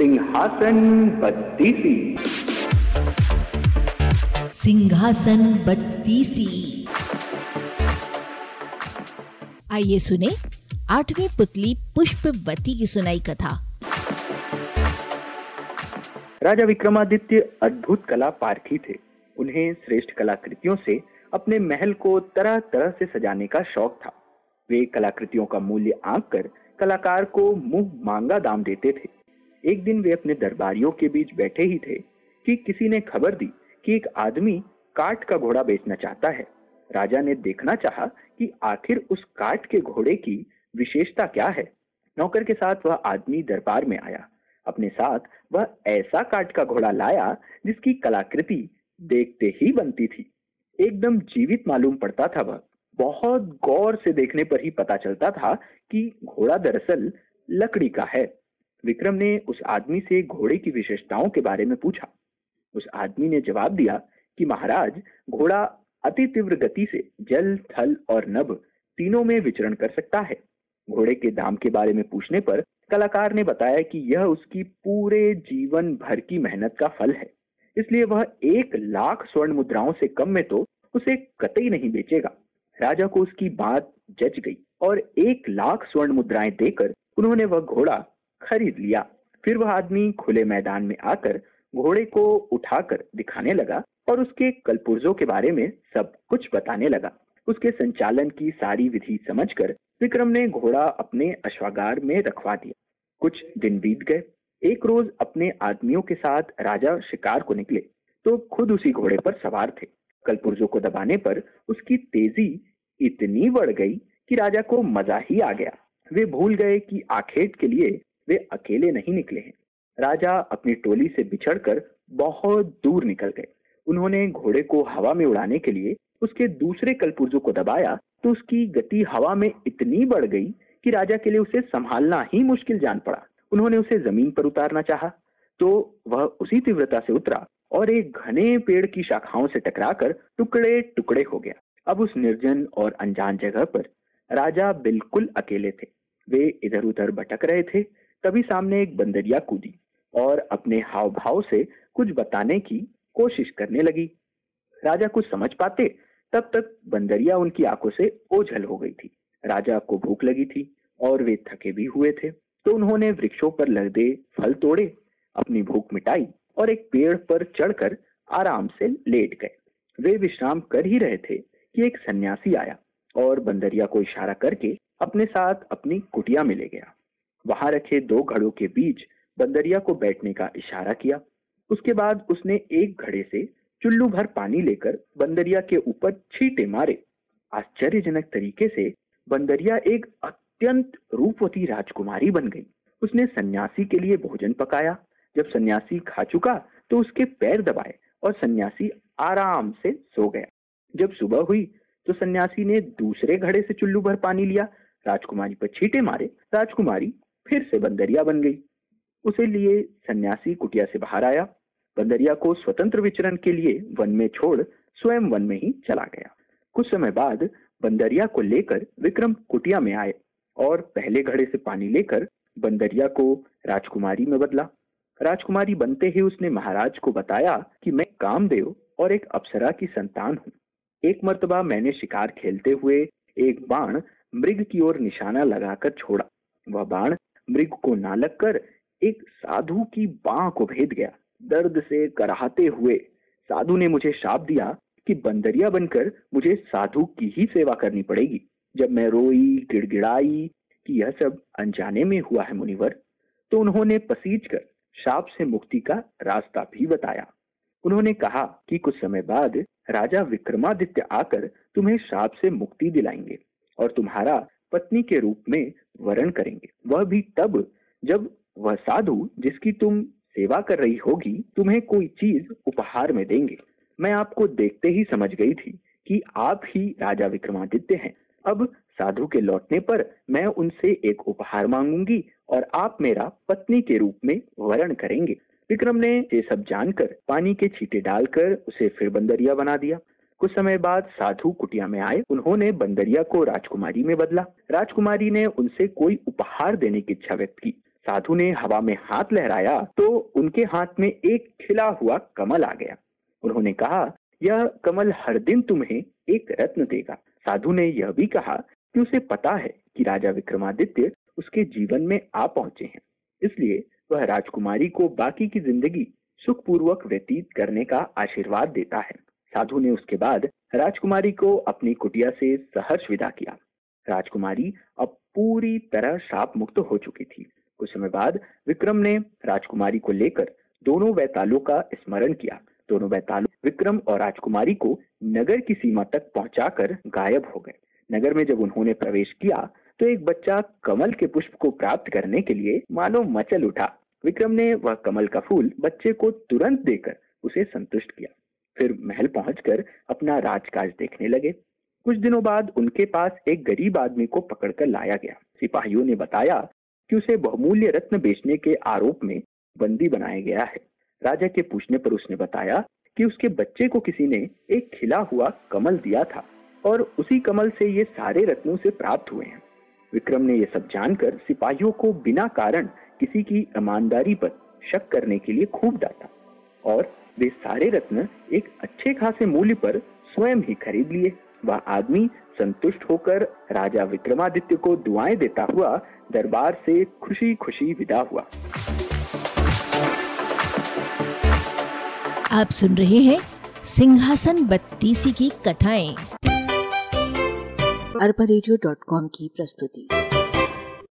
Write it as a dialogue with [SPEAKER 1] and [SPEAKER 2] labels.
[SPEAKER 1] सिंहासन बत्तीसी।
[SPEAKER 2] सिंहासन बत्तीसी। आइए सुने आठवीं पुतली पुष्पवती की सुनाई कथा।
[SPEAKER 1] राजा विक्रमादित्य अद्भुत कला पारखी थे। उन्हें श्रेष्ठ कलाकृतियों से अपने महल को तरह तरह से सजाने का शौक था। वे कलाकृतियों का मूल्य आंक कर कलाकार को मुँह मांगा दाम देते थे। एक दिन वे अपने दरबारियों के बीच बैठे ही थे कि किसी ने खबर दी कि एक आदमी काट का घोड़ा बेचना चाहता है। राजा ने देखना चाहा कि आखिर उस काट के घोड़े की विशेषता क्या है। नौकर के साथ वह आदमी दरबार में आया। अपने साथ वह ऐसा काट का घोड़ा लाया जिसकी कलाकृति देखते ही बनती थी। एकदम जीवित मालूम पड़ता था वह। बहुत गौर से देखने पर ही पता चलता था कि घोड़ा दरअसल लकड़ी का है। विक्रम ने उस आदमी से घोड़े की विशेषताओं के बारे में पूछा। उस आदमी ने जवाब दिया कि महाराज, घोड़ा अति तीव्र गति से जल, थल और नभ तीनों में विचरण कर सकता है। घोड़े के दाम के बारे में पूछने पर कलाकार ने बताया कि यह उसकी पूरे जीवन भर की मेहनत का फल है। इसलिए वह एक लाख स्वर्ण मुद्राओं से कम में तो उसे कतई नहीं बेचेगा। राजा को उसकी बात जच गई और एक लाख स्वर्ण मुद्राएँ देकर उन्होंने वह घोड़ा खरीद लिया। फिर वह आदमी खुले मैदान में आकर घोड़े को उठाकर दिखाने लगा और उसके कलपुर्जों के बारे में सब कुछ बताने लगा। उसके संचालन की सारी विधि समझकर विक्रम ने घोड़ा अपने अश्वागार में रखवा दिया। कुछ दिन बीत गए। एक रोज अपने आदमियों के साथ राजा शिकार को निकले तो खुद उसी घोड़े पर सवार थे। कलपुर्जों को दबाने पर उसकी तेज़ी इतनी बढ़ गई कि राजा को मज़ा ही आ गया। वे भूल गए कि आखेट के लिए वे अकेले नहीं निकले हैं। राजा अपनी टोली से बिछड़कर बहुत दूर निकल गए। उन्होंने घोड़े को हवा में उड़ाने के लिए उसके दूसरे कलपुर्जों को दबाया तो उसकी गति हवा में इतनी बढ़ गई कि राजा के लिए उसे संभालना ही मुश्किल जान पड़ा। उन्होंने उसे ज़मीन पर उतारना चाहा तो वह उसी तीव्रता से उतरा और एक घने पेड़ की शाखाओं से टकराकर टुकड़े टुकड़े हो गया। अब उस निर्जन और अनजान जगह पर राजा बिल्कुल अकेले थे। वे इधर उधर भटक रहे थे तभी सामने एक बंदरिया कूदी और अपने हाव भाव से कुछ बताने की कोशिश करने लगी। राजा कुछ समझ पाते, तब तक बंदरिया उनकी आँखों से ओझल हो गई थी। राजा को भूख लगी थी और वे थके भी हुए थे तो उन्होंने वृक्षों पर लगदे फल तोड़े, अपनी भूख मिटाई और एक पेड़ पर चढ़कर आराम से लेट गए। वे विश्राम कर ही रहे थे कि एक सन्यासी आया और बंदरिया को इशारा करके अपने साथ अपनी कुटिया में ले गया। वहाँ रखे दो घड़ों के बीच बंदरिया को बैठने का इशारा किया। उसके बाद उसने एक घड़े से चुल्लू भर पानी लेकर बंदरिया के ऊपर छींटे मारे। आश्चर्यजनक तरीके से बंदरिया एक अत्यंत रूपवती राजकुमारी बन गई। उसने सन्यासी के लिए भोजन पकाया। जब सन्यासी खा चुका तो उसके पैर दबाए और सन्यासी आराम से सो गया। जब सुबह हुई तो सन्यासी ने दूसरे घड़े से चुल्लू भर पानी लिया। राजकुमारी पर छींटे मारे। राजकुमारी फिर से बंदरिया बन गई। उसे लिए सन्यासी कुटिया से बाहर आया। बंदरिया को स्वतंत्र विचरण के लिए वन में छोड़ स्वयं वन में ही चला गया। कुछ समय बाद बंदरिया को लेकर विक्रम कुटिया में आए और पहले घड़े से पानी लेकर बंदरिया को राजकुमारी में बदला। राजकुमारी बनते ही उसने महाराज को बताया कि मैं कामदेव और एक अप्सरा की संतान हूँ। एक मर्तबा मैंने शिकार खेलते हुए एक बाण मृग की ओर निशाना लगाकर छोड़ा। वह बाण मृग को ना लगकर एक साधु की बाह को भेद गया। दर्द से कराहते हुए साधु ने मुझे शाप दिया कि बंदरिया बनकर मुझे साधु की ही सेवा करनी पड़ेगी। जब मैं रोई, गिड़गिड़ाई कि यह सब अनजाने में हुआ है मुनिवर तो उन्होंने पसीज कर शाप से मुक्ति का रास्ता भी बताया। उन्होंने कहा कि कुछ समय बाद राजा विक्रमादित्य आकर तुम्हें शाप से मुक्ति दिलाएँगे और तुम्हारा पत्नी के रूप में वरण करेंगे। वह भी तब जब वह साधु, जिसकी तुम सेवा कर रही होगी, तुम्हें कोई चीज़ उपहार में देंगे। मैं आपको देखते ही समझ गई थी कि आप ही राजा विक्रमादित्य हैं। अब साधु के लौटने पर मैं उनसे एक उपहार मांगूँगी और आप मेरा पत्नी के रूप में वर्ण करेंगे। विक्रम ने ये सब जानकर पानी के छींटे डालकर उसे फिर बंदरिया बना दिया। कुछ समय बाद साधु कुटिया में आए। उन्होंने बंदरिया को राजकुमारी में बदला। राजकुमारी ने उनसे कोई उपहार देने की इच्छा व्यक्त की। साधु ने हवा में हाथ लहराया तो उनके हाथ में एक खिला हुआ कमल आ गया। उन्होंने कहा, यह कमल हर दिन तुम्हें एक रत्न देगा। साधु ने यह भी कहा, कि उसे पता है कि राजा विक्रमादित्य उसके जीवन में आ पहुँचे हैं। इसलिए वह राजकुमारी को बाकी की ज़िंदगी सुखपूर्वक व्यतीत करने का आशीर्वाद देता है। साधु ने उसके बाद राजकुमारी को अपनी कुटिया से सहर्ष विदा किया। राजकुमारी अब पूरी तरह शाप मुक्त हो चुकी थी। कुछ समय बाद विक्रम ने राजकुमारी को लेकर दोनों वैतालों का स्मरण किया। दोनों वैतालु विक्रम और राजकुमारी को नगर की सीमा तक पहुंचाकर गायब हो गए। नगर में जब उन्होंने प्रवेश किया तो एक बच्चा कमल के पुष्प को प्राप्त करने के लिए मानो मचल उठा। विक्रम ने वह कमल का फूल बच्चे को तुरंत देकर उसे संतुष्ट किया। फिर महल पहुंचकर अपना राजकाज देखने लगे। कुछ दिनों बाद उनके पास एक गरीब आदमी को पकड़कर लाया गया। सिपाहियों ने बताया कि उसे बहुमूल्य रत्न बेचने के आरोप में बंदी बनाया गया है। राजा के पूछने पर उसने बताया कि उसके बच्चे को किसी ने एक खिला हुआ कमल दिया था और उसी कमल से ये सारे रत्नों से प्राप्त हुए हैं। विक्रम ने यह सब जानकर सिपाहियों को बिना कारण किसी की ईमानदारी पर शक करने के लिए खूब डांटा और वे सारे रत्न एक अच्छे खासे मूल्य पर स्वयं ही खरीद लिए। वह आदमी संतुष्ट होकर राजा विक्रमादित्य को दुआएँ देता हुआ दरबार से खुशी खुशी विदा हुआ।
[SPEAKER 2] आप सुन रहे हैं सिंहासन बत्तीसी की कथाएँ।
[SPEAKER 3] अरबा की प्रस्तुति।